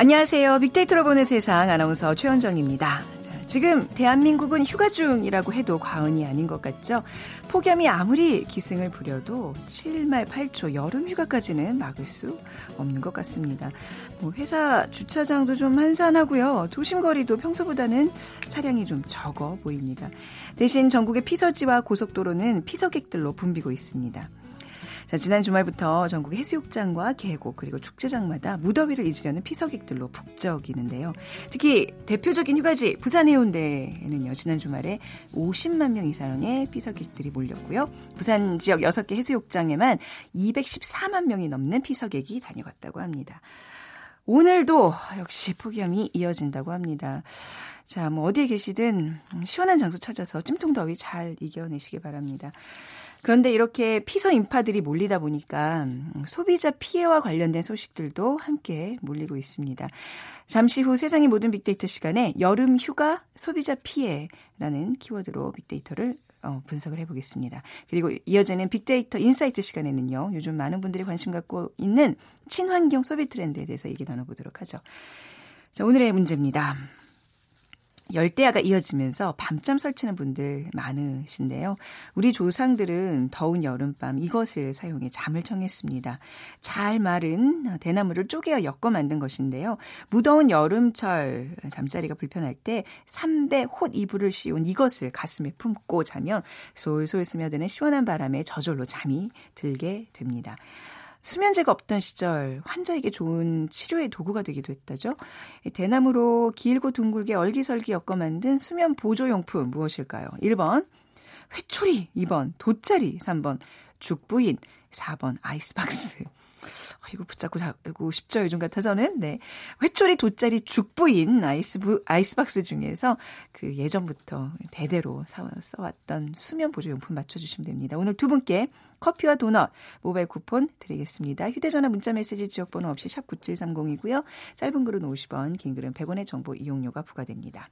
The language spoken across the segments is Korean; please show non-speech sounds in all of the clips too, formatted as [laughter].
안녕하세요. 빅데이터로 보는 세상 아나운서 최현정입니다. 자, 지금 대한민국은 휴가 중이라고 해도 과언이 아닌 것 같죠? 폭염이 아무리 기승을 부려도 7말 8초 여름 휴가까지는 막을 수 없는 것 같습니다. 뭐 회사 주차장도 좀 한산하고요. 도심 거리도 평소보다는 차량이 좀 적어 보입니다. 대신 전국의 피서지와 고속도로는 피서객들로 붐비고 있습니다. 자, 지난 주말부터 전국 해수욕장과 계곡 그리고 축제장마다 무더위를 잊으려는 피서객들로 북적이는데요. 특히 대표적인 휴가지 부산 해운대에는요. 지난 주말에 50만 명 이상의 피서객들이 몰렸고요. 부산 지역 6개 해수욕장에만 214만 명이 넘는 피서객이 다녀갔다고 합니다. 오늘도 역시 폭염이 이어진다고 합니다. 자, 뭐 어디에 계시든 시원한 장소 찾아서 찜통더위 잘 이겨내시기 바랍니다. 그런데 이렇게 피서 인파들이 몰리다 보니까 소비자 피해와 관련된 소식들도 함께 몰리고 있습니다. 잠시 후 세상의 모든 빅데이터 시간에 여름 휴가 소비자 피해라는 키워드로 빅데이터를 어, 분석을 해보겠습니다. 그리고 이어지는 빅데이터 insight 시간에는요, 요즘 많은 분들이 관심 갖고 있는 친환경 소비 트렌드에 대해서 얘기 나눠보도록 하죠. 자, 오늘의 문제입니다. 열대야가 이어지면서 밤잠 설치는 분들 많으신데요. 우리 조상들은 더운 여름밤 이것을 사용해 잠을 청했습니다. 잘 마른 대나무를 쪼개어 엮어 만든 것인데요. 무더운 여름철 잠자리가 불편할 때 삼배 홑 이불을 씌운 이것을 가슴에 품고 자면 솔솔 스며드는 시원한 바람에 저절로 잠이 들게 됩니다. 수면제가 없던 시절 환자에게 좋은 치료의 도구가 되기도 했다죠. 대나무로 길고 둥글게 얼기설기 엮어 만든 수면 보조용품 무엇일까요? 1번 회초리, 2번 돗자리, 3번 죽부인, 4번 아이스박스. 어, 이거 붙잡고 자고 싶죠, 요즘 같아서는. 네. 회초리, 돗자리, 죽부인 아이스부, 아이스박스 중에서 그 예전부터 대대로 써왔던 수면 보조용품 맞춰주시면 됩니다. 오늘 두 분께 커피와 도넛 모바일 쿠폰 드리겠습니다. 휴대전화 문자메시지 지역번호 없이 샵 9730이고요. 짧은 글은 50원, 긴 글은 100원의 정보 이용료가 부과됩니다.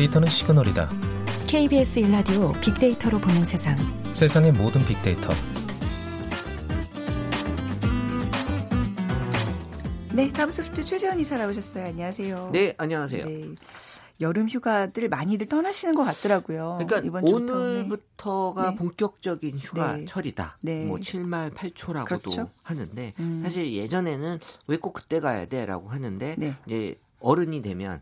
데이터는 시그널이다. KBS 일라디오 빅데이터로 보는 세상. 세상의 모든 빅데이터. 네, 다음 소프트 최재원 이사 나오셨어요. 안녕하세요. 네, 안녕하세요. 네. 여름 휴가들 많이들 떠나시는 것 같더라고요. 그러니까 이번 오늘부터가 네. 본격적인 휴가철이다. 네. 뭐 7말 8초라고도 그렇죠? 하는데 음. 사실 예전에는 왜 꼭 그때 가야 돼라고 하는데 네. 이제 어른이 되면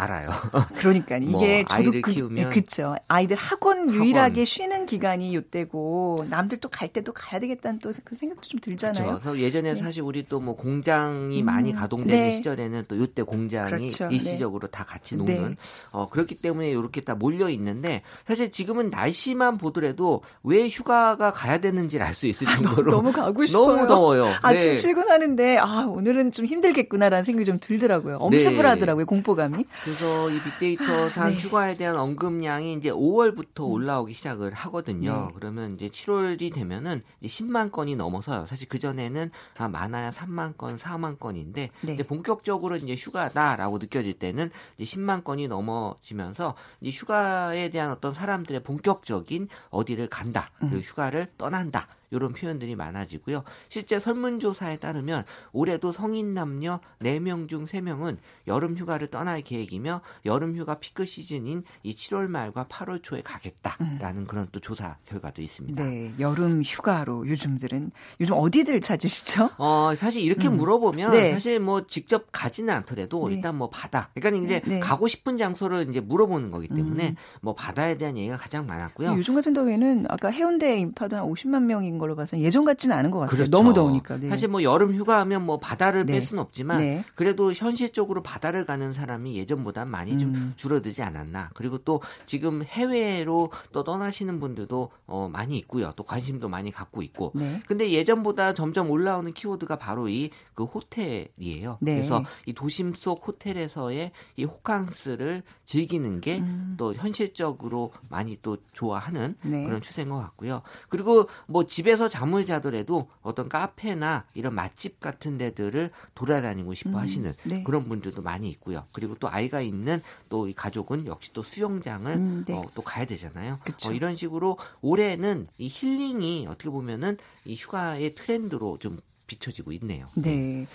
알아요. [laughs] 그러니까 이게 뭐 저도 그, 키우면 그쵸. 아이들 학원 유일하게 쉬는 기간이 요때고 남들 또 갈 때도 가야 되겠다는 또 그 생각도 좀 들잖아요. 그래서 예전에 네. 사실 우리 또 뭐 공장이 음, 많이 가동되는 네. 시절에는 또 요때 공장이 그렇죠. 일시적으로 네. 다 같이 노는 네. 어 그렇기 때문에 이렇게 다 몰려 있는데 사실 지금은 날씨만 보더라도 왜 휴가가 가야 되는지를 알 수 있을 정도로 너무 가고 [laughs] 싶어요. 너무 더워요. 아침 네. 출근하는데 아 오늘은 좀 힘들겠구나라는 생각이 좀 들더라고요. 엄습을 하더라고요 공포감이. 그래서 이 빅데이터상 아, 네. 휴가에 대한 언급량이 이제 5월부터 음. 올라오기 시작을 하거든요. 네. 그러면 이제 7월이 되면은 이제 10만 건이 넘어서요. 사실 그 전에는 아, 많아야 3만 건, 4만 건인데 네. 이제 본격적으로 이제 휴가다라고 느껴질 때는 이제 10만 건이 넘어지면서 이제 휴가에 대한 어떤 사람들의 본격적인 어디를 간다, 음. 그리고 휴가를 떠난다. 이런 표현들이 많아지고요. 실제 설문조사에 따르면 올해도 성인 남녀 4명 중 3명은 여름 휴가를 떠날 계획이며 여름 휴가 피크 시즌인 이 7월 말과 8월 초에 가겠다라는 음. 그런 또 조사 결과도 있습니다. 네, 여름 휴가로 요즘들은 요즘 어디들 찾으시죠? [laughs] 어, 사실 이렇게 음. 물어보면 네. 사실 뭐 직접 가지는 않더라도 네. 일단 뭐 바다. 그러니까 이제 네. 가고 싶은 장소를 이제 물어보는 거기 때문에 음. 뭐 바다에 대한 얘기가 가장 많았고요. 요즘 같은 경우에는 아까 해운대 인파도 한 50만 명인 걸로 봐서 예전 같지는 않은 것 같아요. 그렇죠. 너무 더우니까. 네. 사실 뭐 여름 휴가하면 뭐 바다를 네. 뺄 수는 없지만 네. 그래도 현실적으로 바다를 가는 사람이 예전보다 많이 좀 음. 줄어들지 않았나. 그리고 또 지금 해외로 또 떠나시는 분들도 어 많이 있고요. 또 관심도 많이 갖고 있고. 네. 근데 예전보다 점점 올라오는 키워드가 바로 이 그 호텔이에요. 네. 그래서 이 도심 속 호텔에서의 이 호캉스를 즐기는 게또 음. 현실적으로 많이 또 좋아하는 네. 그런 추세인 것 같고요. 그리고 뭐 집에 집에서 잠을 자더라도 어떤 카페나 이런 맛집 같은 데들을 돌아다니고 싶어 음, 하시는 네. 그런 분들도 많이 있고요. 그리고 또 아이가 있는 또 이 가족은 역시 또 수영장을 음, 네. 어, 또 가야 되잖아요. 어, 이런 식으로 올해는 이 힐링이 어떻게 보면은 이 휴가의 트렌드로 좀 비춰지고 있네요. 네.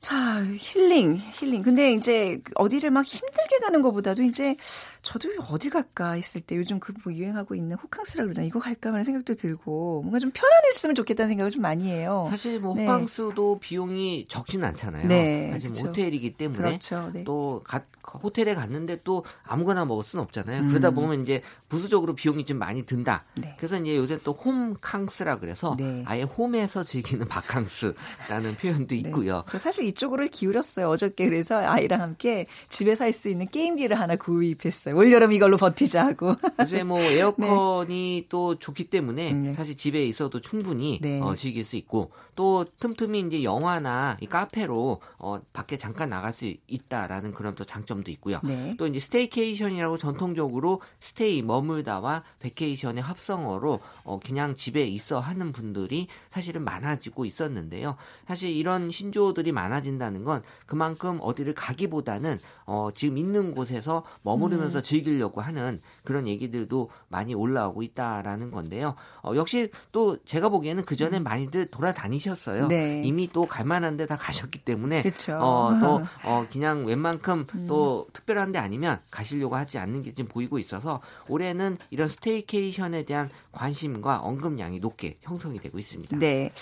자, 힐링, 힐링. 근데 이제 어디를 막 힘들게 가는 것보다도 이제 저도 어디 갈까 했을 때 요즘 그 뭐 유행하고 있는 호캉스라 그러잖아요. 이거 갈까 하는 생각도 들고 뭔가 좀 편안했으면 좋겠다는 생각을 좀 많이 해요. 사실 뭐 네. 호캉스도 비용이 적진 않잖아요. 네, 사실. 뭐 호텔이기 때문에 그렇죠. 네. 또 가- 호텔에 갔는데 또 아무거나 먹을 수는 없잖아요. 음. 그러다 보면 이제 부수적으로 비용이 좀 많이 든다. 네. 그래서 이제 요새 또 홈캉스라 그래서 네. 아예 홈에서 즐기는 [laughs] 바캉스라는 표현도 네. 있고요. 저 사실 이쪽으로 기울였어요. 어저께 그래서 아이랑 함께 집에서 할 수 있는 게임기를 하나 구입했어요. 올여름 이걸로 버티자 하고. [laughs] 요새 뭐 에어컨이 또 좋기 때문에 네. 사실 집에 있어도 충분히 네. 어, 즐길 수 있고 또 틈틈이 이제 영화나 이 카페로 어, 밖에 잠깐 나갈 수 있다라는 그런 또 장점도 있고요. 네. 또 이제 staycation이라고 전통적으로 stay 머물다와 vacation의 합성어로 어 그냥 집에 있어 하는 분들이 사실은 많아지고 있었는데요. 사실 이런 신조어들이 많아 진다는 건 그만큼 어디를 가기보다는 어 지금 있는 곳에서 머무르면서 즐기려고 하는 그런 얘기들도 많이 올라오고 있다라는 건데요. 어 역시 또 제가 보기에는 그 전에 많이들 돌아다니셨어요. 네. 이미 또 갈 만한 데 다 가셨기 때문에 그렇죠. 어, 또, [laughs] 어, 그냥 웬만큼 또 특별한 데 아니면 가시려고 하지 않는 게 지금 보이고 있어서 올해는 이런 스테이케이션에 대한 관심과 언급량이 높게 형성이 되고 있습니다. 네.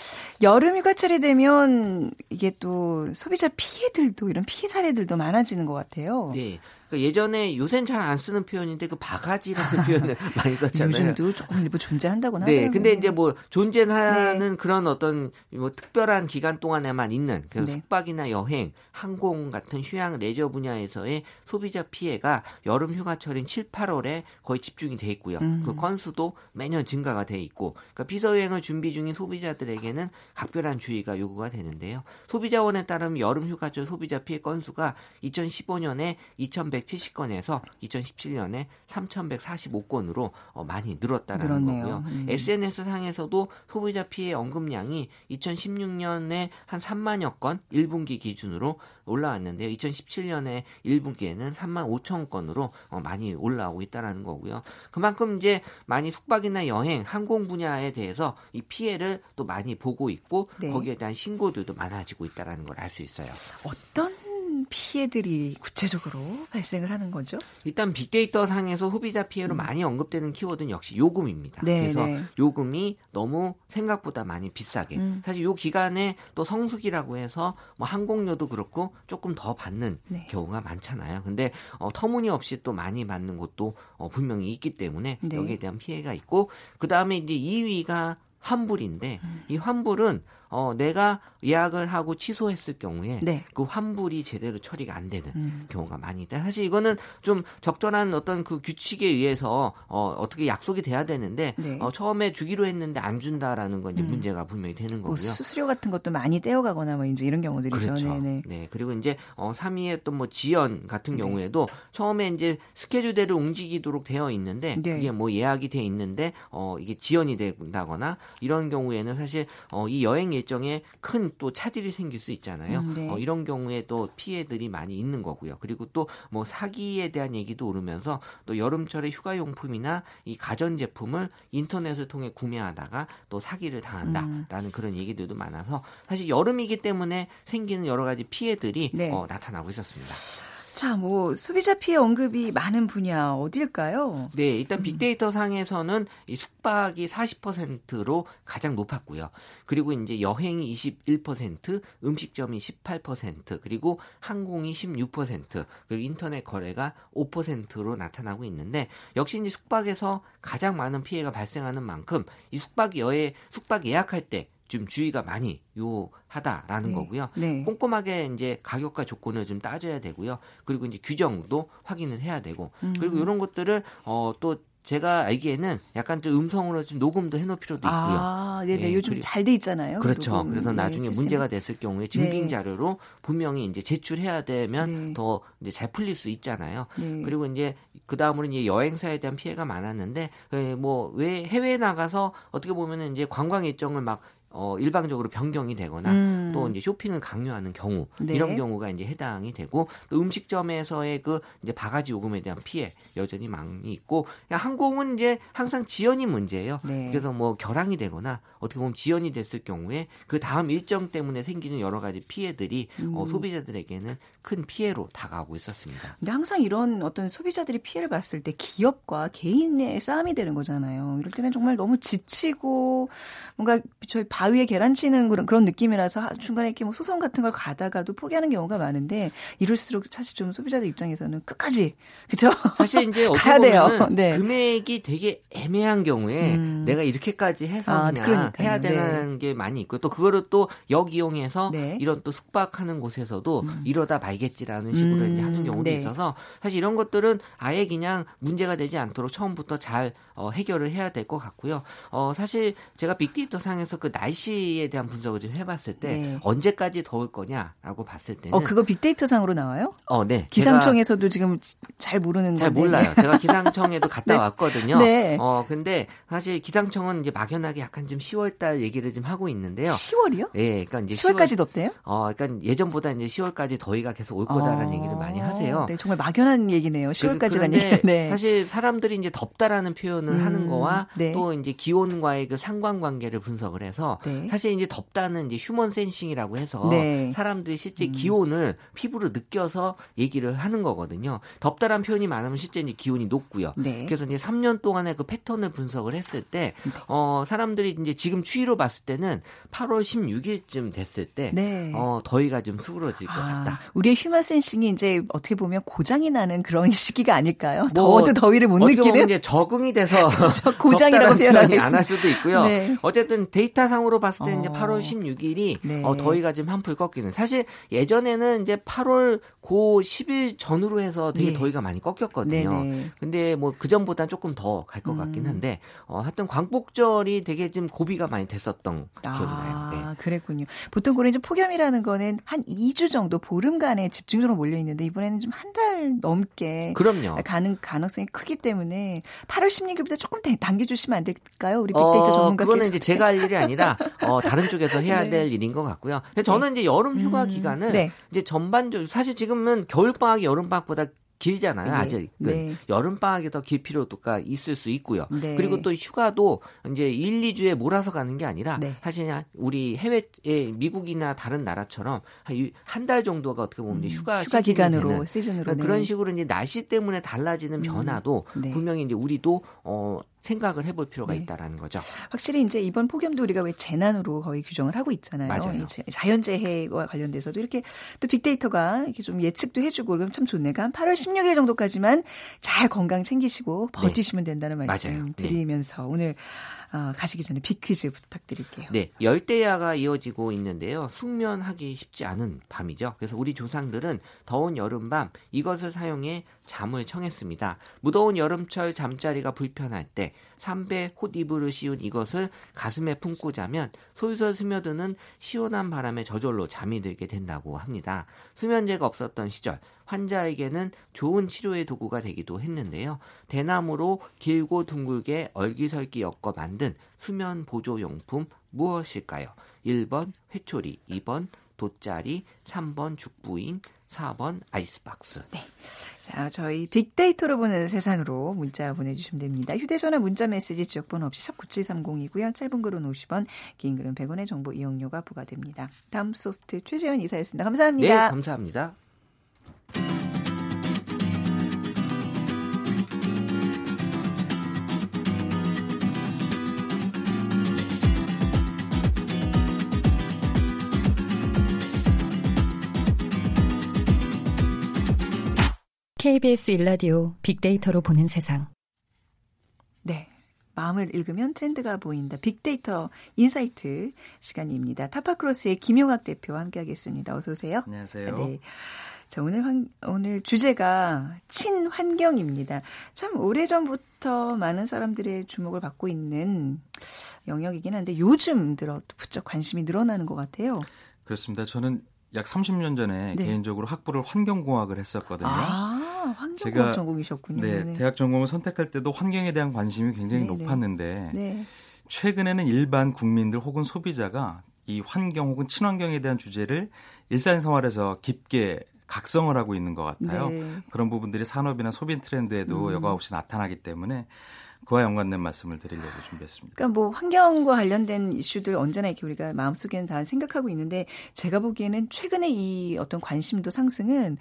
여름 휴가철이 되면 이게 또 소비자 피해들도 이런 피해 사례들도 많아지는 것 같아요. 네. 그러니까 예전에 요새는 잘 안 쓰는 표현인데 그 바가지라는 표현을 [laughs] 많이 썼잖아요. 요즘도 조금 일부 존재한다고 네, 하더라고요. 근데 이제 뭐 존재하는 그런 어떤 뭐 특별한 기간 동안에만 있는 그래서 네. 숙박이나 여행, 항공 같은 휴양 레저 분야에서의 소비자 피해가 여름 휴가철인 7, 8월에 거의 집중이 돼 있고요. 음. 그 건수도 매년 증가가 돼 있고, 그러니까 비서 여행을 준비 중인 소비자들에게는 각별한 주의가 요구가 되는데요. 소비자원에 따르면 여름 휴가철 소비자 피해 건수가 2015년에 2,170건에서 2017년에 3,145건으로 어, 많이 늘었다라는 늘었네요. 거고요. 음. SNS 상에서도 소비자 피해 언급량이 2016년에 한 3만여 건 1분기 기준으로 올라왔는데요. 2017년에 1분기에는 3만 5천 건으로 어, 많이 올라오고 있다라는 거고요. 그만큼 이제 많이 숙박이나 여행, 항공 분야에 대해서 이 피해를 또 많이 보고 있고 네. 거기에 대한 신고들도 많아지고 있다라는 걸 알 수 있어요. 어떤 피해들이 구체적으로 발생을 하는 거죠? 일단 빅데이터 상에서 소비자 피해로 많이 언급되는 키워드는 역시 요금입니다. 음. 네, 그래서 네. 요금이 너무 생각보다 많이 비싸게. 음. 사실 요 기간에 또 성수기라고 해서 뭐 항공료도 그렇고 조금 더 받는 네. 경우가 많잖아요. 근데 어, 터무니없이 또 많이 받는 곳도 어, 분명히 있기 때문에 네. 여기에 대한 피해가 있고 그 다음에 이제 2위가 환불인데 음. 이 환불은 어, 내가 예약을 하고 취소했을 경우에 네. 그 환불이 제대로 처리가 안 되는 음. 경우가 많이 있다. 사실 이거는 좀 적절한 어떤 그 규칙에 의해서 어, 어떻게 약속이 돼야 되는데 네. 어, 처음에 주기로 했는데 안 준다라는 건 이제 음. 문제가 분명히 되는 뭐 거고요. 수수료 같은 것도 많이 떼어가거나 뭐 이제 이런 경우들이죠. 그렇죠. 네네. 네. 그리고 이제 어 3위에 또뭐 지연 같은 네. 경우에도 처음에 이제 스케줄대로 움직이도록 되어 있는데 네. 그게 뭐 예약이 돼 있는데 어 이게 지연이 된다거나 이런 경우에는 사실 어 이 여행 일정에 큰 또 차질이 생길 수 있잖아요. 음, 네. 어 이런 경우에 또 피해들이 많이 있는 거고요. 그리고 또 뭐 사기에 대한 얘기도 오르면서 또 여름철에 휴가용품이나 이 가전 제품을 인터넷을 통해 구매하다가 또 사기를 당한다라는 그런 얘기들도 많아서 사실 여름이기 때문에 생기는 여러 가지 피해들이 네. 어, 나타나고 있었습니다. 자, 뭐 소비자 피해 언급이 많은 분야 어딜까요? 네, 음. 일단 빅데이터 상에서는 이 숙박이 40%로 가장 높았고요. 그리고 이제 여행이 21%, 음식점이 18%, 그리고 항공이 16%, 그리고 인터넷 거래가 5%로 나타나고 있는데 역시 이제 숙박에서 가장 많은 피해가 발생하는 만큼 이 숙박 여행 숙박 예약할 때 좀 주의가 많이 요하다라는 네. 거고요. 네. 꼼꼼하게 이제 가격과 조건을 좀 따져야 되고요. 그리고 이제 규정도 확인을 해야 되고 음. 그리고 이런 것들을 어또 제가 알기에는 약간 좀 음성으로 좀 녹음도 해놓을 필요도 있고요. 아, 네네. 예, 요즘 잘 돼 있잖아요. 그렇죠. 그래서 나중에 네, 문제가 됐을 경우에 증빙 네. 자료로 분명히 이제 제출해야 되면 네. 더 이제 잘 풀릴 수 있잖아요. 네. 그리고 이제 그 다음으로 이제 여행사에 대한 피해가 많았는데 예, 뭐왜 해외에 나가서 어떻게 보면은 이제 관광 일정을 막 어, 일방적으로 변경이 되거나 음. 또 이제 쇼핑을 강요하는 경우 네. 이런 경우가 이제 해당이 되고 또 음식점에서의 그 이제 바가지 요금에 대한 피해 여전히 많이 있고 항공은 이제 항상 지연이 문제예요. 네. 그래서 뭐 결항이 되거나 어떻게 보면 지연이 됐을 경우에 그 다음 일정 때문에 생기는 여러 가지 피해들이 어, 음. 어, 소비자들에게는 큰 피해로 다가오고 있었습니다. 근데 항상 이런 어떤 소비자들이 피해를 봤을 때 기업과 개인의 싸움이 되는 거잖아요. 이럴 때는 정말 너무 지치고 뭔가 저희 바위에 계란 치는 그런 그런 느낌이라서 중간에 이렇게 뭐 소송 같은 걸 가다가도 포기하는 경우가 많은데 이럴수록 사실 좀 소비자들 입장에서는 끝까지 그렇죠? 사실 이제 [laughs] 어떻게 보면 네. 금액이 되게 애매한 경우에 음. 내가 이렇게까지 해서 아, 그냥. 해야 네. 되는 네. 게 많이 있고 또 그거를 또 역 이용해서 네. 이런 또 숙박하는 곳에서도 음. 이러다 말겠지라는 식으로 음. 이제 하는 경우도 네. 있어서 사실 이런 것들은 아예 그냥 문제가 되지 않도록 처음부터 잘 어, 해결을 해야 될 것 같고요. 어, 사실 제가 빅데이터 상에서 그 날씨에 대한 분석을 좀 해봤을 때 네. 언제까지 더울 거냐라고 봤을 때는 어 그거 빅데이터 상으로 나와요? 어, 네. 기상청에서도 지금 잘 모르는 잘 건데. 몰라요. 제가 [laughs] 기상청에도 갔다 네. 왔거든요. 네. 어 근데 사실 기상청은 이제 막연하게 약간 좀 10월달 얘기를 좀 하고 있는데요. 10월이요? 예, 그러니까 이제 10월까지 10월, 덥대요? 어, 그러니까 예전보다 이제 10월까지 더위가 계속 올 거다라는 어... 얘기를 많이 하세요. 네, 정말 막연한 얘기네요. 10월까지라는 얘기. 네. 사실 사람들이 이제 덥다라는 표현을 음, 하는 거와 네. 또 이제 기온과의 그 상관관계를 분석을 해서 네. 사실 이제 덥다는 이제 휴먼 센싱이라고 해서 네. 사람들이 실제 음. 기온을 피부로 느껴서 얘기를 하는 거거든요. 덥다란 표현이 많으면 실제 이제 기온이 높고요. 네. 그래서 이제 3년 동안의 그 패턴을 분석을 했을 때 네. 어, 사람들이 이제 지금 추위로 봤을 때는 8월 16일쯤 됐을 때 네. 어, 더위가 좀 수그러질 것 아, 같다. 우리의 휴먼 센싱이 이제 어떻게 보면 고장이 나는 그런 [laughs] 시기가 아닐까요? 뭐, 더워도 더위를 못 느끼는 이제 적응이 돼서 [laughs] 고장이라고 표현하겠습니다. 안할 수도 있고요. 네. 어쨌든 데이터상으로 봤을 때 어. 이제 8월 16일이 네. 어, 더위가 좀 한풀 꺾이는. 사실 예전에는 이제 8월 고 10일 전후로 해서 되게 네. 더위가 많이 꺾였거든요. 네네. 근데 뭐 그전보다 조금 더 갈 것 같긴 음. 한데 어, 하여튼 광복절이 되게 좀 고비가 많이 됐었던 아, 기억이 나요. 네. 그랬군요. 보통 그런 이제 폭염이라는 거는 한 2주 정도 보름간에 집중적으로 몰려 있는데 이번에는 좀 한 달 넘게 그럼요. 가는 가능성이 크기 때문에 8월 16일보다 조금 당겨 주시면 안 될까요? 우리 빅데이터 어, 전문가께서. 그거는 이제 제가 할 일이 아니라 어, 다른 쪽에서 해야 네. 될 일인 것 같고요. 저는 네. 이제 여름 휴가 음, 기간은 네. 이제 전반적으로 사실 지금은 겨울 방학이 여름 방학보다 길잖아요. 네. 아직 네. 여름 방학이 더 길 필요가 있을 수 있고요. 네. 그리고 또 휴가도 이제 1, 2주에 몰아서 가는 게 아니라 네. 사실 우리 해외에 미국이나 다른 나라처럼 한 달 정도가 어떻게 보면 음, 휴가, 휴가 기간으로 시즌으로 그러니까 그런 식으로 이제 날씨 때문에 달라지는 음, 변화도 네. 분명히 이제 우리도 어 생각을 해볼 필요가 네. 있다라는 거죠. 확실히 이제 이번 폭염도 우리가 왜 재난으로 거의 규정을 하고 있잖아요. 맞아요. 자연재해와 관련돼서도 이렇게 또 빅데이터가 이렇게 좀 예측도 해주고 그럼 참 좋네요. 한 8월 16일 정도까지만 잘 건강 챙기시고 네. 버티시면 된다는 말씀. 네. 드리면서 네. 오늘 어, 가시기 전에 빅퀴즈 부탁드릴게요. 네, 열대야가 이어지고 있는데요. 숙면하기 쉽지 않은 밤이죠. 그래서 우리 조상들은 더운 여름밤 이것을 사용해 잠을 청했습니다. 무더운 여름철 잠자리가 불편할 때 삼배 콧이불을 씌운 이것을 가슴에 품고 자면 솔솔 스며드는 시원한 바람에 저절로 잠이 들게 된다고 합니다. 수면제가 없었던 시절 환자에게는 좋은 치료의 도구가 되기도 했는데요. 대나무로 길고 둥글게 얼기설기 엮어 만든 수면 보조 용품 무엇일까요? 1번 회초리, 2번 돗자리, 3번 죽부인, 4번 아이스박스. 네. 자, 저희 빅데이터로 보는 세상으로 문자 보내주시면 됩니다. 휴대전화 문자 메시지 지역번호 없이 샵 9730이고요. 짧은 글은 50원, 긴 글은 100원의 정보 이용료가 부과됩니다. 다음 소프트 최재현 이사였습니다. 감사합니다. 네, 감사합니다. KBS 일라디오 빅데이터로 보는 세상. 네. 마음을 읽으면 트렌드가 보인다. 빅데이터 insight 시간입니다. 타파크로스의 김용학 대표와 함께하겠습니다. 어서 오세요. 안녕하세요. 네. 자, 오늘 환, 오늘 주제가 친환경입니다. 참 오래전부터 많은 사람들의 주목을 받고 있는 영역이긴 한데 요즘 들어 부쩍 관심이 늘어나는 것 같아요. 그렇습니다. 저는 약 30년 전에 네. 개인적으로 학부를 환경공학을 했었거든요. 아, 환경공학 전공이셨군요. 네, 네, 대학 전공을 선택할 때도 환경에 대한 관심이 굉장히 네네. 높았는데 네. 최근에는 일반 국민들 혹은 소비자가 이 환경 혹은 친환경에 대한 주제를 일상생활에서 깊게 각성을 하고 있는 것 같아요. 네. 그런 부분들이 산업이나 소비 트렌드에도 음. 여과 없이 나타나기 때문에 그와 연관된 말씀을 드리려고 준비했습니다. 그러니까 뭐 환경과 관련된 이슈들 언제나 이렇게 우리가 마음속에는 다 생각하고 있는데 제가 보기에는 최근에 이 어떤 관심도 상승은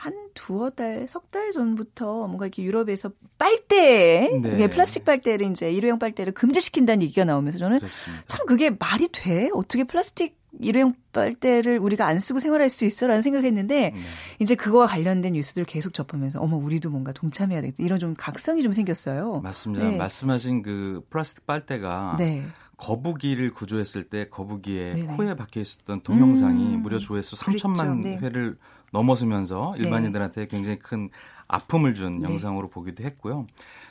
한 두어 달, 석 달 전부터 뭔가 이렇게 유럽에서 빨대, 네. 플라스틱 빨대를 이제 일회용 빨대를 금지시킨다는 얘기가 나오면서 저는 그렇습니다. 참 그게 말이 돼? 어떻게 플라스틱 일회용 빨대를 우리가 안 쓰고 생활할 수 있어라는 생각을 했는데 네. 이제 그거와 관련된 뉴스들 계속 접하면서 어머 우리도 뭔가 동참해야 되겠다 이런 좀 각성이 좀 생겼어요. 맞습니다. 네. 말씀하신 그 플라스틱 빨대가 네. 거북이를 구조했을 때 거북이의 네네. 코에 박혀 있었던 동영상이 음. 무려 조회수 3천만 그렇죠. 회를 넘어서면서 네. 일반인들한테 굉장히 큰 아픔을 준 네. 영상으로 보기도 했고요.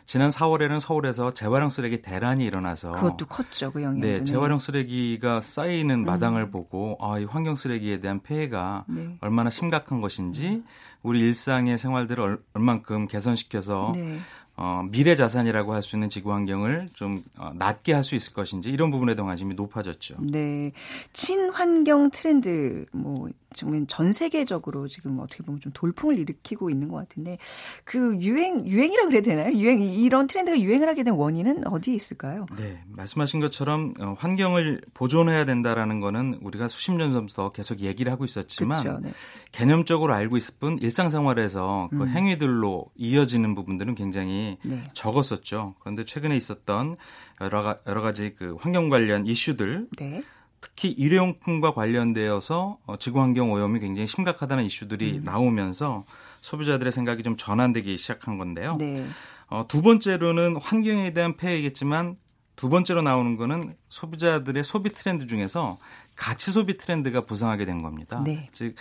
지난 4월에는 서울에서 재활용 쓰레기 대란이 일어나서 그것도 컸죠, 그 영향. 네, 재활용 쓰레기가 쌓이는 음. 마당을 보고 아, 이 환경 쓰레기에 대한 폐해가 네. 얼마나 심각한 것인지 우리 일상의 생활들을 얼만큼 개선시켜서 네. 어, 미래 자산이라고 할 수 있는 지구 환경을 좀 어, 낮게 할 수 있을 것인지 이런 부분에 대한 관심이 높아졌죠. 네. 친환경 트렌드 뭐 지금 전 세계적으로 지금 어떻게 보면 좀 돌풍을 일으키고 있는 것 같은데 그 유행 유행이라 그래야 되나요? 유행 이런 트렌드가 유행을 하게 된 원인은 어디에 있을까요? 네, 말씀하신 것처럼 어, 환경을 보존해야 된다라는 거는 우리가 수십 년 전부터 계속 얘기를 하고 있었지만 그렇죠, 네. 개념적으로 알고 있을 뿐 일상생활에서 그 음. 행위들로 이어지는 부분들은 굉장히 네. 적었었죠. 그런데 최근에 있었던 여러, 여러 가지 그 환경 관련 이슈들 네. 특히 일회용품과 관련되어서 어, 지구 환경 오염이 굉장히 심각하다는 이슈들이 음. 나오면서 소비자들의 생각이 좀 전환되기 시작한 건데요. 네. 어, 두 번째로는 환경에 대한 폐해겠지만 두 번째로 나오는 거는 소비자들의 소비 트렌드 중에서 가치 소비 트렌드가 부상하게 된 겁니다. 네. 즉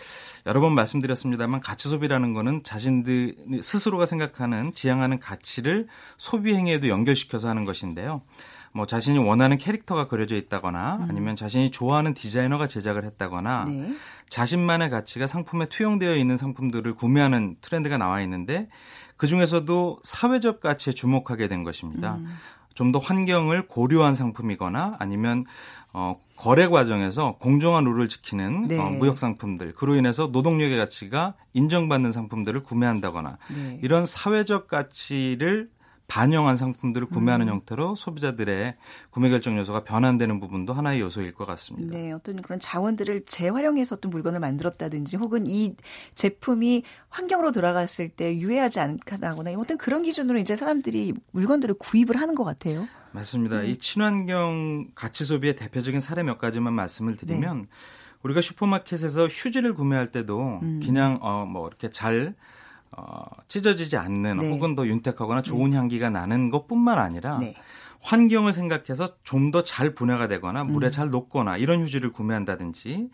여러 번 말씀드렸습니다만 가치 소비라는 거는 자신들 스스로가 생각하는 지향하는 가치를 소비 행위에도 연결시켜서 하는 것인데요. 뭐 자신이 원하는 캐릭터가 그려져 있다거나 음. 아니면 자신이 좋아하는 디자이너가 제작을 했다거나 네. 자신만의 가치가 상품에 투영되어 있는 상품들을 구매하는 트렌드가 나와 있는데 그 중에서도 사회적 가치에 주목하게 된 것입니다. 음. 좀더 환경을 고려한 상품이거나 아니면 어, 거래 과정에서 공정한 룰을 지키는 네. 어, 무역 상품들 그로 인해서 노동력의 가치가 인정받는 상품들을 구매한다거나 네. 이런 사회적 가치를 반영한 상품들을 구매하는 음. 형태로 소비자들의 구매 결정 요소가 변환되는 부분도 하나의 요소일 것 같습니다. 네, 어떤 그런 자원들을 재활용해서 어떤 물건을 만들었다든지 혹은 이 제품이 환경으로 돌아갔을 때 유해하지 않다거나 어떤 그런 기준으로 이제 사람들이 물건들을 구입을 하는 것 같아요. 맞습니다. 네. 이 친환경 가치 소비의 대표적인 사례 몇 가지만 말씀을 드리면 네. 우리가 슈퍼마켓에서 휴지를 구매할 때도 음. 그냥 어 뭐 이렇게 잘 어, 찢어지지 않는 네. 혹은 더 윤택하거나 좋은 네. 향기가 나는 것뿐만 아니라 네. 환경을 생각해서 좀 더 잘 분해가 되거나 물에 음. 잘 녹거나 이런 휴지를 구매한다든지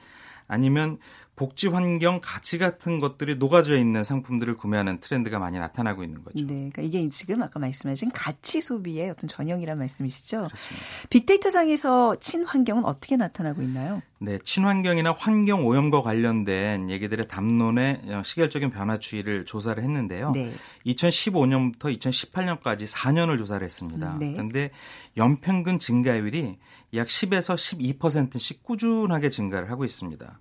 아니면 복지 환경 가치 같은 것들이 녹아져 있는 상품들을 구매하는 트렌드가 많이 나타나고 있는 거죠. 네. 그러니까 이게 지금 아까 말씀하신 가치 소비의 어떤 전형이란 말씀이시죠? 그렇습니다. 빅데이터 상에서 친환경은 어떻게 나타나고 있나요? 네, 친환경이나 환경 오염과 관련된 얘기들의 담론의 시결적인 변화 추이를 조사를 했는데요. 네. 2015년부터 2018년까지 4년을 조사를 했습니다. 네. 그런데 연평균 증가율이 약 10에서 12%씩 꾸준하게 증가를 하고 있습니다.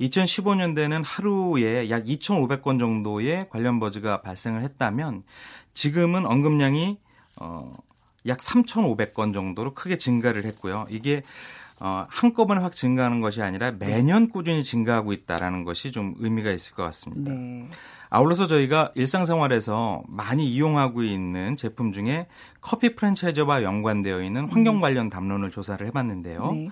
2015년대에는 하루에 약 2,500건 정도의 관련 버즈가 발생을 했다면 지금은 언급량이 어, 약 3,500건 정도로 크게 증가를 했고요. 이게 어, 한꺼번에 확 증가하는 것이 아니라 매년 꾸준히 증가하고 있다라는 것이 좀 의미가 있을 것 같습니다. 네. 아울러서 저희가 일상생활에서 많이 이용하고 있는 제품 중에 커피 프랜차이즈와 연관되어 있는 환경 음. 관련 담론을 조사를 해봤는데요. 네.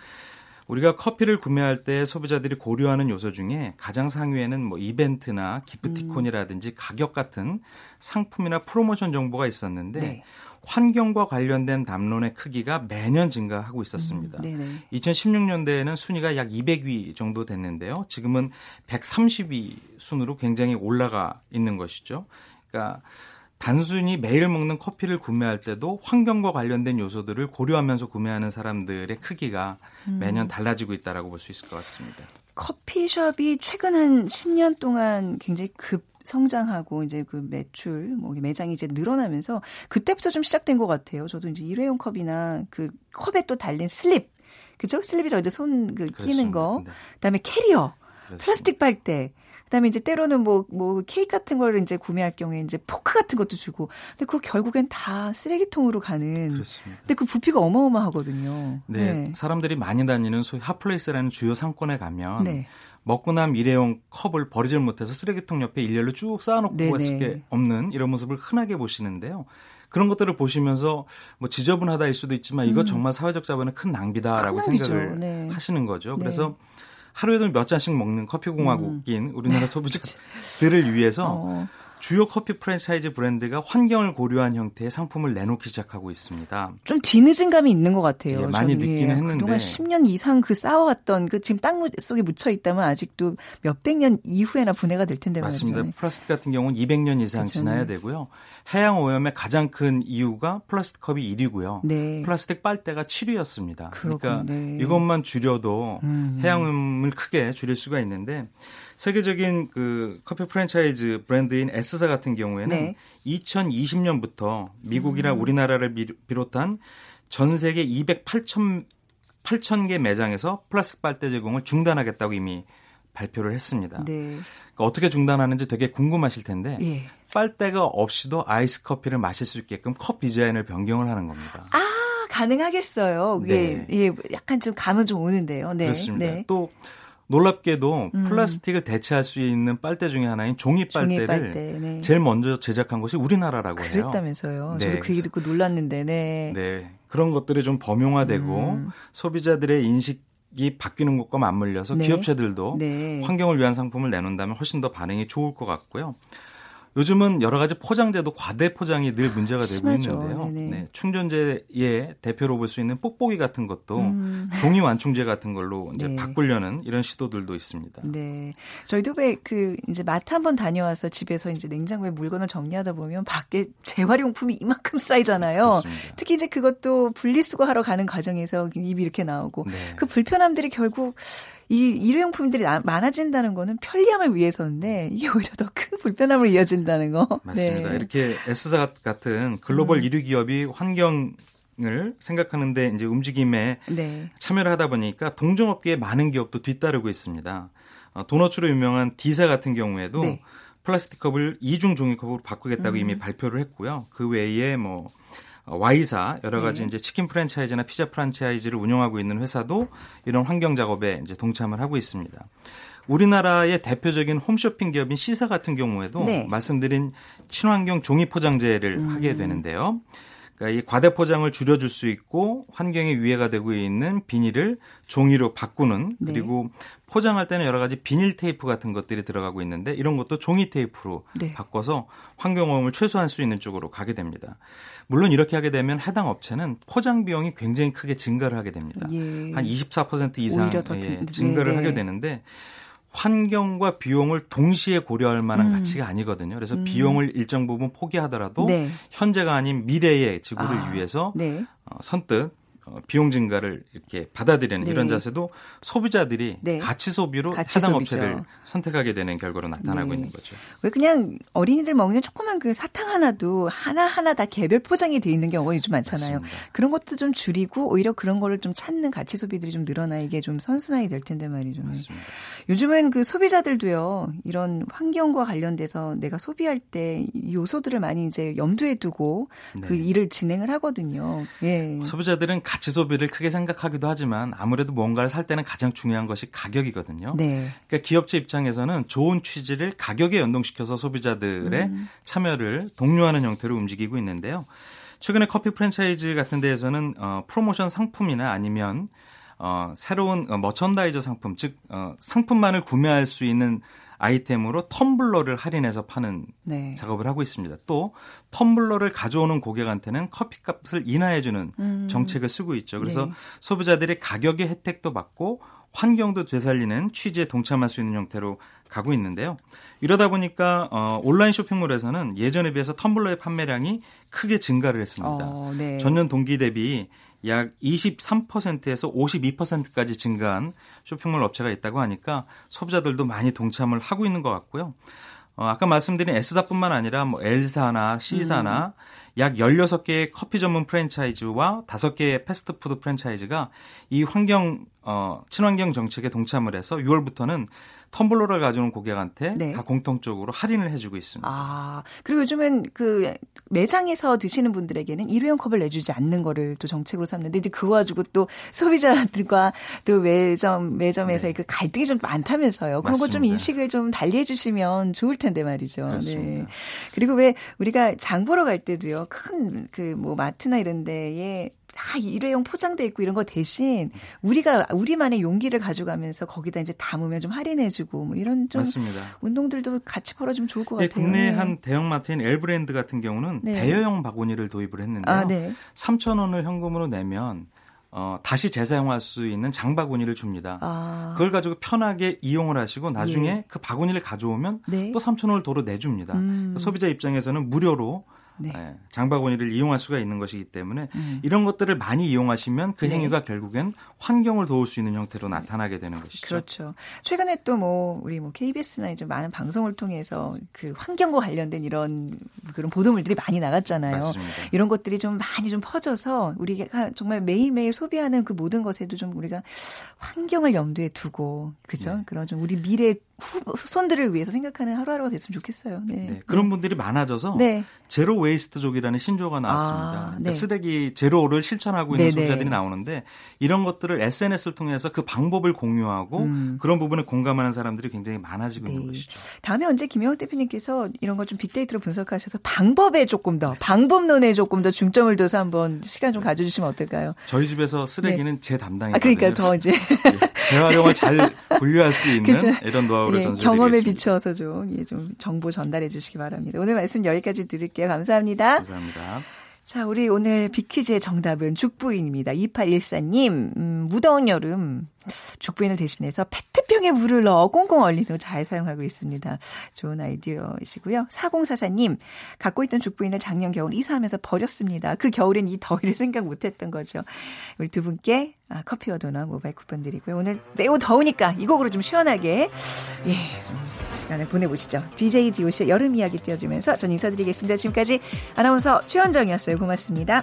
우리가 커피를 구매할 때 소비자들이 고려하는 요소 중에 가장 상위에는 뭐 이벤트나 기프티콘이라든지 음. 가격 같은 상품이나 프로모션 정보가 있었는데 네. 환경과 관련된 담론의 크기가 매년 증가하고 있었습니다. 음, 2016년대에는 순위가 약 200위 정도 됐는데요. 지금은 130위 순으로 굉장히 올라가 있는 것이죠. 그러니까 단순히 매일 먹는 커피를 구매할 때도 환경과 관련된 요소들을 고려하면서 구매하는 사람들의 크기가 음. 매년 달라지고 있다라고 볼 수 있을 것 같습니다. 커피숍이 최근 한 10년 동안 굉장히 급 성장하고 이제 그 매출 뭐 매장이 이제 늘어나면서 그때부터 좀 시작된 것 같아요. 저도 이제 일회용 컵이나 그 컵에 또 달린 슬립 그죠? sleeve이라고 이제 손그 끼는 거. 네. 그다음에 캐리어, 그렇습니다. 플라스틱 빨대. 그다음에 이제 때로는 뭐뭐 뭐 케이크 같은 거를 이제 구매할 경우에 이제 포크 같은 것도 주고. 근데 그 결국엔 다 쓰레기통으로 가는. 그렇습니다. 근데 그 부피가 어마어마하거든요. 네, 네. 사람들이 많이 다니는 소위 hot place라는 주요 상권에 가면 네. 먹고 난 일회용 컵을 버리질 못해서 쓰레기통 옆에 일렬로 쭉 쌓아놓고 갈 수밖에 없는 이런 모습을 흔하게 보시는데요. 그런 것들을 보시면서 뭐 지저분하다일 수도 있지만 이거 음. 정말 사회적 자본의 큰 낭비다라고 큰 생각을 네. 하시는 거죠. 그래서 네. 하루에도 몇 잔씩 먹는 커피 공화국인 음. 우리나라 소비자들을 [laughs] 위해서 어. 주요 커피 프랜차이즈 브랜드가 환경을 고려한 형태의 상품을 내놓기 시작하고 있습니다. 좀 뒤늦은 감이 있는 것 같아요. 예, 많이 느끼는 예, 했는데 그동안 10년 이상 그 쌓아왔던 그 지금 땅 속에 묻혀 있다면 아직도 몇백 년 이후에나 분해가 될 텐데 맞습니다. 말이죠. 플라스틱 같은 경우는 200년 이상 그렇죠. 지나야 되고요. 해양 오염의 가장 큰 이유가 플라스틱 컵이 1위고요. 네. 플라스틱 빨대가 7위였습니다. 그러니까 네. 이것만 줄여도 음. 해양 오염을 크게 줄일 수가 있는데 세계적인 그 커피 프랜차이즈 브랜드인 S사 같은 경우에는 네. 2020년부터 미국이나 음. 우리나라를 비롯한 전 세계 2만 8천 개 매장에서 플라스틱 빨대 제공을 중단하겠다고 이미 발표를 했습니다. 네. 그러니까 어떻게 중단하는지 되게 궁금하실 텐데 예. 빨대가 없이도 아이스 커피를 마실 수 있게끔 컵 디자인을 변경을 하는 겁니다. 아 가능하겠어요. 그게 네. 예, 약간 좀 감은 좀 오는데요. 네. 그렇습니다. 네. 또 놀랍게도 음. 플라스틱을 대체할 수 있는 빨대 중에 하나인 종이 빨대를 종이 빨대, 네. 제일 먼저 제작한 것이 우리나라라고 해요. 그랬다면서요. 네. 저도 그 얘기 듣고 놀랐는데, 네. 네. 그런 것들이 좀 범용화되고 음. 소비자들의 인식 이 바뀌는 것과 맞물려서 네. 기업체들도 네. 환경을 위한 상품을 내놓는다면 훨씬 더 반응이 좋을 것 같고요. 요즘은 여러 가지 포장재도 과대 포장이 늘 문제가 되고 심하죠. 있는데요. 네, 충전재의 대표로 볼 수 있는 뽁뽁이 같은 것도 음. 종이 완충제 같은 걸로 이제 네. 바꾸려는 이런 시도들도 있습니다. 네. 저희도 왜 그 이제 마트 한번 다녀와서 집에서 이제 냉장고에 물건을 정리하다 보면 밖에 재활용품이 이만큼 쌓이잖아요. 그렇습니다. 특히 이제 그것도 분리수거하러 가는 과정에서 입이 이렇게 나오고 네. 그 불편함들이 결국 이 일회용품들이 많아진다는 거는 편리함을 위해서인데 이게 오히려 더 큰 불편함을 이어진다는 거. [laughs] 맞습니다. 네. 이렇게 S사 같은 글로벌 음. 1위 기업이 환경 을 생각하는데 이제 움직임에 네. 참여를 하다 보니까 동종업계에 많은 기업도 뒤따르고 있습니다. 어, 도너츠로 유명한 D사 같은 경우에도 네. 플라스틱 컵을 이중 종이컵으로 바꾸겠다고 음. 이미 발표를 했고요. 그 외에 뭐 Y사 여러 가지 네. 이제 치킨 프랜차이즈나 피자 프랜차이즈를 운영하고 있는 회사도 이런 환경 작업에 이제 동참을 하고 있습니다. 우리나라의 대표적인 홈쇼핑 기업인 C사 같은 경우에도 네. 말씀드린 친환경 종이 포장재를 음. 하게 되는데요. 그러니까 이 과대 포장을 줄여줄 수 있고 환경에 위해가 되고 있는 비닐을 종이로 바꾸는 네. 그리고 포장할 때는 여러 가지 비닐 테이프 같은 것들이 들어가고 있는데 이런 것도 종이 테이프로 네. 바꿔서 환경오염을 최소화할 수 있는 쪽으로 가게 됩니다. 물론 이렇게 하게 되면 해당 업체는 포장 비용이 굉장히 크게 증가를 하게 됩니다. 예. 한24% 이상 예, 증가를 네. 하게 되는데 환경과 비용을 동시에 고려할 만한 음. 가치가 아니거든요. 그래서 음. 비용을 일정 부분 포기하더라도 네. 현재가 아닌 미래의 지구를 아, 위해서 네. 어, 선뜻 어, 비용 증가를 이렇게 받아들이는 네. 이런 자세도 소비자들이 네. 가치 소비로 가치 해당 소비죠. 업체를 선택하게 되는 결과로 나타나고 네. 있는 거죠. 왜 그냥 어린이들 먹는 조그만 그 사탕 하나도 하나 하나 다 개별 포장이 돼 있는 경우가 요즘 많잖아요. 맞습니다. 그런 것도 좀 줄이고 오히려 그런 거를 좀 찾는 가치 소비들이 좀 늘어나 이게 좀 선순환이 될 텐데 말이죠. 맞습니다. 요즘은 그 소비자들도요 이런 환경과 관련돼서 내가 소비할 때 요소들을 많이 이제 염두에 두고 그 네. 일을 진행을 하거든요. 예. 소비자들은 가치 소비를 크게 생각하기도 하지만 아무래도 뭔가를 살 때는 가장 중요한 것이 가격이거든요. 네. 그러니까 기업체 입장에서는 좋은 취지를 가격에 연동시켜서 소비자들의 음. 참여를 독려하는 형태로 움직이고 있는데요. 최근에 커피 프랜차이즈 같은 데에서는 어, 프로모션 상품이나 아니면 어, 새로운 어, 머천다이저 상품, 즉 어, 상품만을 구매할 수 있는 아이템으로 텀블러를 할인해서 파는 네. 작업을 하고 있습니다. 또 텀블러를 가져오는 고객한테는 커피값을 인하해주는 음. 정책을 쓰고 있죠. 그래서 네. 소비자들이 가격의 혜택도 받고 환경도 되살리는 취지에 동참할 수 있는 형태로 가고 있는데요. 이러다 보니까 어, 온라인 쇼핑몰에서는 예전에 비해서 텀블러의 판매량이 크게 증가를 했습니다. 어, 네. 전년 동기 대비 약 23%에서 52%까지 증가한 쇼핑몰 업체가 있다고 하니까 소비자들도 많이 동참을 하고 있는 것 같고요. 어, 아까 말씀드린 S사뿐만 아니라 뭐 L사나 C사나 음. 약 16개의 커피 전문 프랜차이즈와 5개의 패스트푸드 프랜차이즈가 이 환경 어, 친환경 정책에 동참을 해서 6월부터는 텀블러를 가져온 고객한테 네. 다 공통적으로 할인을 해주고 있습니다. 아 그리고 요즘은 그 매장에서 드시는 분들에게는 일회용 컵을 내주지 않는 거를 또 정책으로 삼는데 이제 그거 가지고 또 소비자들과 또 매점 매점에서의 네. 그 갈등이 좀 많다면서요. 그런 거 좀 인식을 좀 달리 해주시면 좋을 텐데 말이죠. 그렇습니다. 네. 그리고 왜 우리가 장 보러 갈 때도요 큰 그 뭐 마트나 이런 데에 다 일회용 포장돼 있고 이런 거 대신 우리가 우리만의 용기를 가져가면서 거기다 이제 담으면 좀 할인해주고 뭐 이런 좀 맞습니다. 운동들도 같이 벌어주면 좋을 것 네, 같아요. 국내 네. 한 대형 마트인 엘브랜드 같은 경우는 네. 대여용 바구니를 도입을 했는데요. 아, 네. 3천 원을 현금으로 내면 어, 다시 재사용할 수 있는 장바구니를 줍니다. 아. 그걸 가지고 편하게 이용을 하시고 나중에 예. 그 바구니를 가져오면 네. 또 3천 원을 도로 내줍니다. 음. 소비자 입장에서는 무료로 네. 예, 장바구니를 이용할 수가 있는 것이기 때문에 음. 이런 것들을 많이 이용하시면 그 네. 행위가 결국엔 환경을 도울 수 있는 형태로 나타나게 되는 것이죠. 그렇죠. 최근에 또 뭐 우리 뭐 KBS나 이제 많은 방송을 통해서 그 환경과 관련된 이런 그런 보도물들이 많이 나갔잖아요. 맞습니다. 이런 것들이 좀 많이 좀 퍼져서 우리가 정말 매일매일 소비하는 그 모든 것에도 좀 우리가 환경을 염두에 두고 그죠? 네. 그런 좀 우리 미래 후 손들을 위해서 생각하는 하루하루가 됐으면 좋겠어요. 네. 네 그런 분들이 많아져서 네. zero waste족이라는 신조어가 나왔습니다. 아, 그러니까 네. 쓰레기 제로를 실천하고 있는 네, 네. 소비자들이 나오는데 이런 것들을 SNS를 통해서 그 방법을 공유하고 음. 그런 부분을 공감하는 사람들이 굉장히 많아지고 있는 것이죠. 다음에 언제 김영호 대표님께서 이런 걸 좀 빅데이터로 분석하셔서 방법에 조금 더 방법론에 조금 더 중점을 둬서 한번 시간 좀 가져주시면 어떨까요? 저희 집에서 쓰레기는 제 담당이거든요. 아, 그러니까 더 이제 [laughs] 재활용을 잘 분류할 수 있는 이런 노하우를 예, 경험에 비추어서 좀, 예, 좀 정보 전달해 주시기 바랍니다. 오늘 말씀 여기까지 드릴게요. 감사합니다. 감사합니다. 자, 우리 오늘 비퀴즈의 정답은 죽부인입니다. 2814님, 음, 무더운 여름 죽부인을 대신해서 페트병에 물을 넣어 꽁꽁 얼린 후 잘 사용하고 있습니다. 좋은 아이디어이시고요. 4044님, 갖고 있던 죽부인을 작년 겨울 이사하면서 버렸습니다. 그 겨울엔 이 더위를 생각 못 했던 거죠. 우리 두 분께 아, 커피와 도넛 모바일 쿠폰 드리고요. 오늘 매우 더우니까 이 곡으로 좀 시원하게, 예, 좀 시간을 보내보시죠. DJ DOC의 여름 이야기 띄워주면서 전 인사드리겠습니다. 지금까지 아나운서 최현정이었어요. 고맙습니다.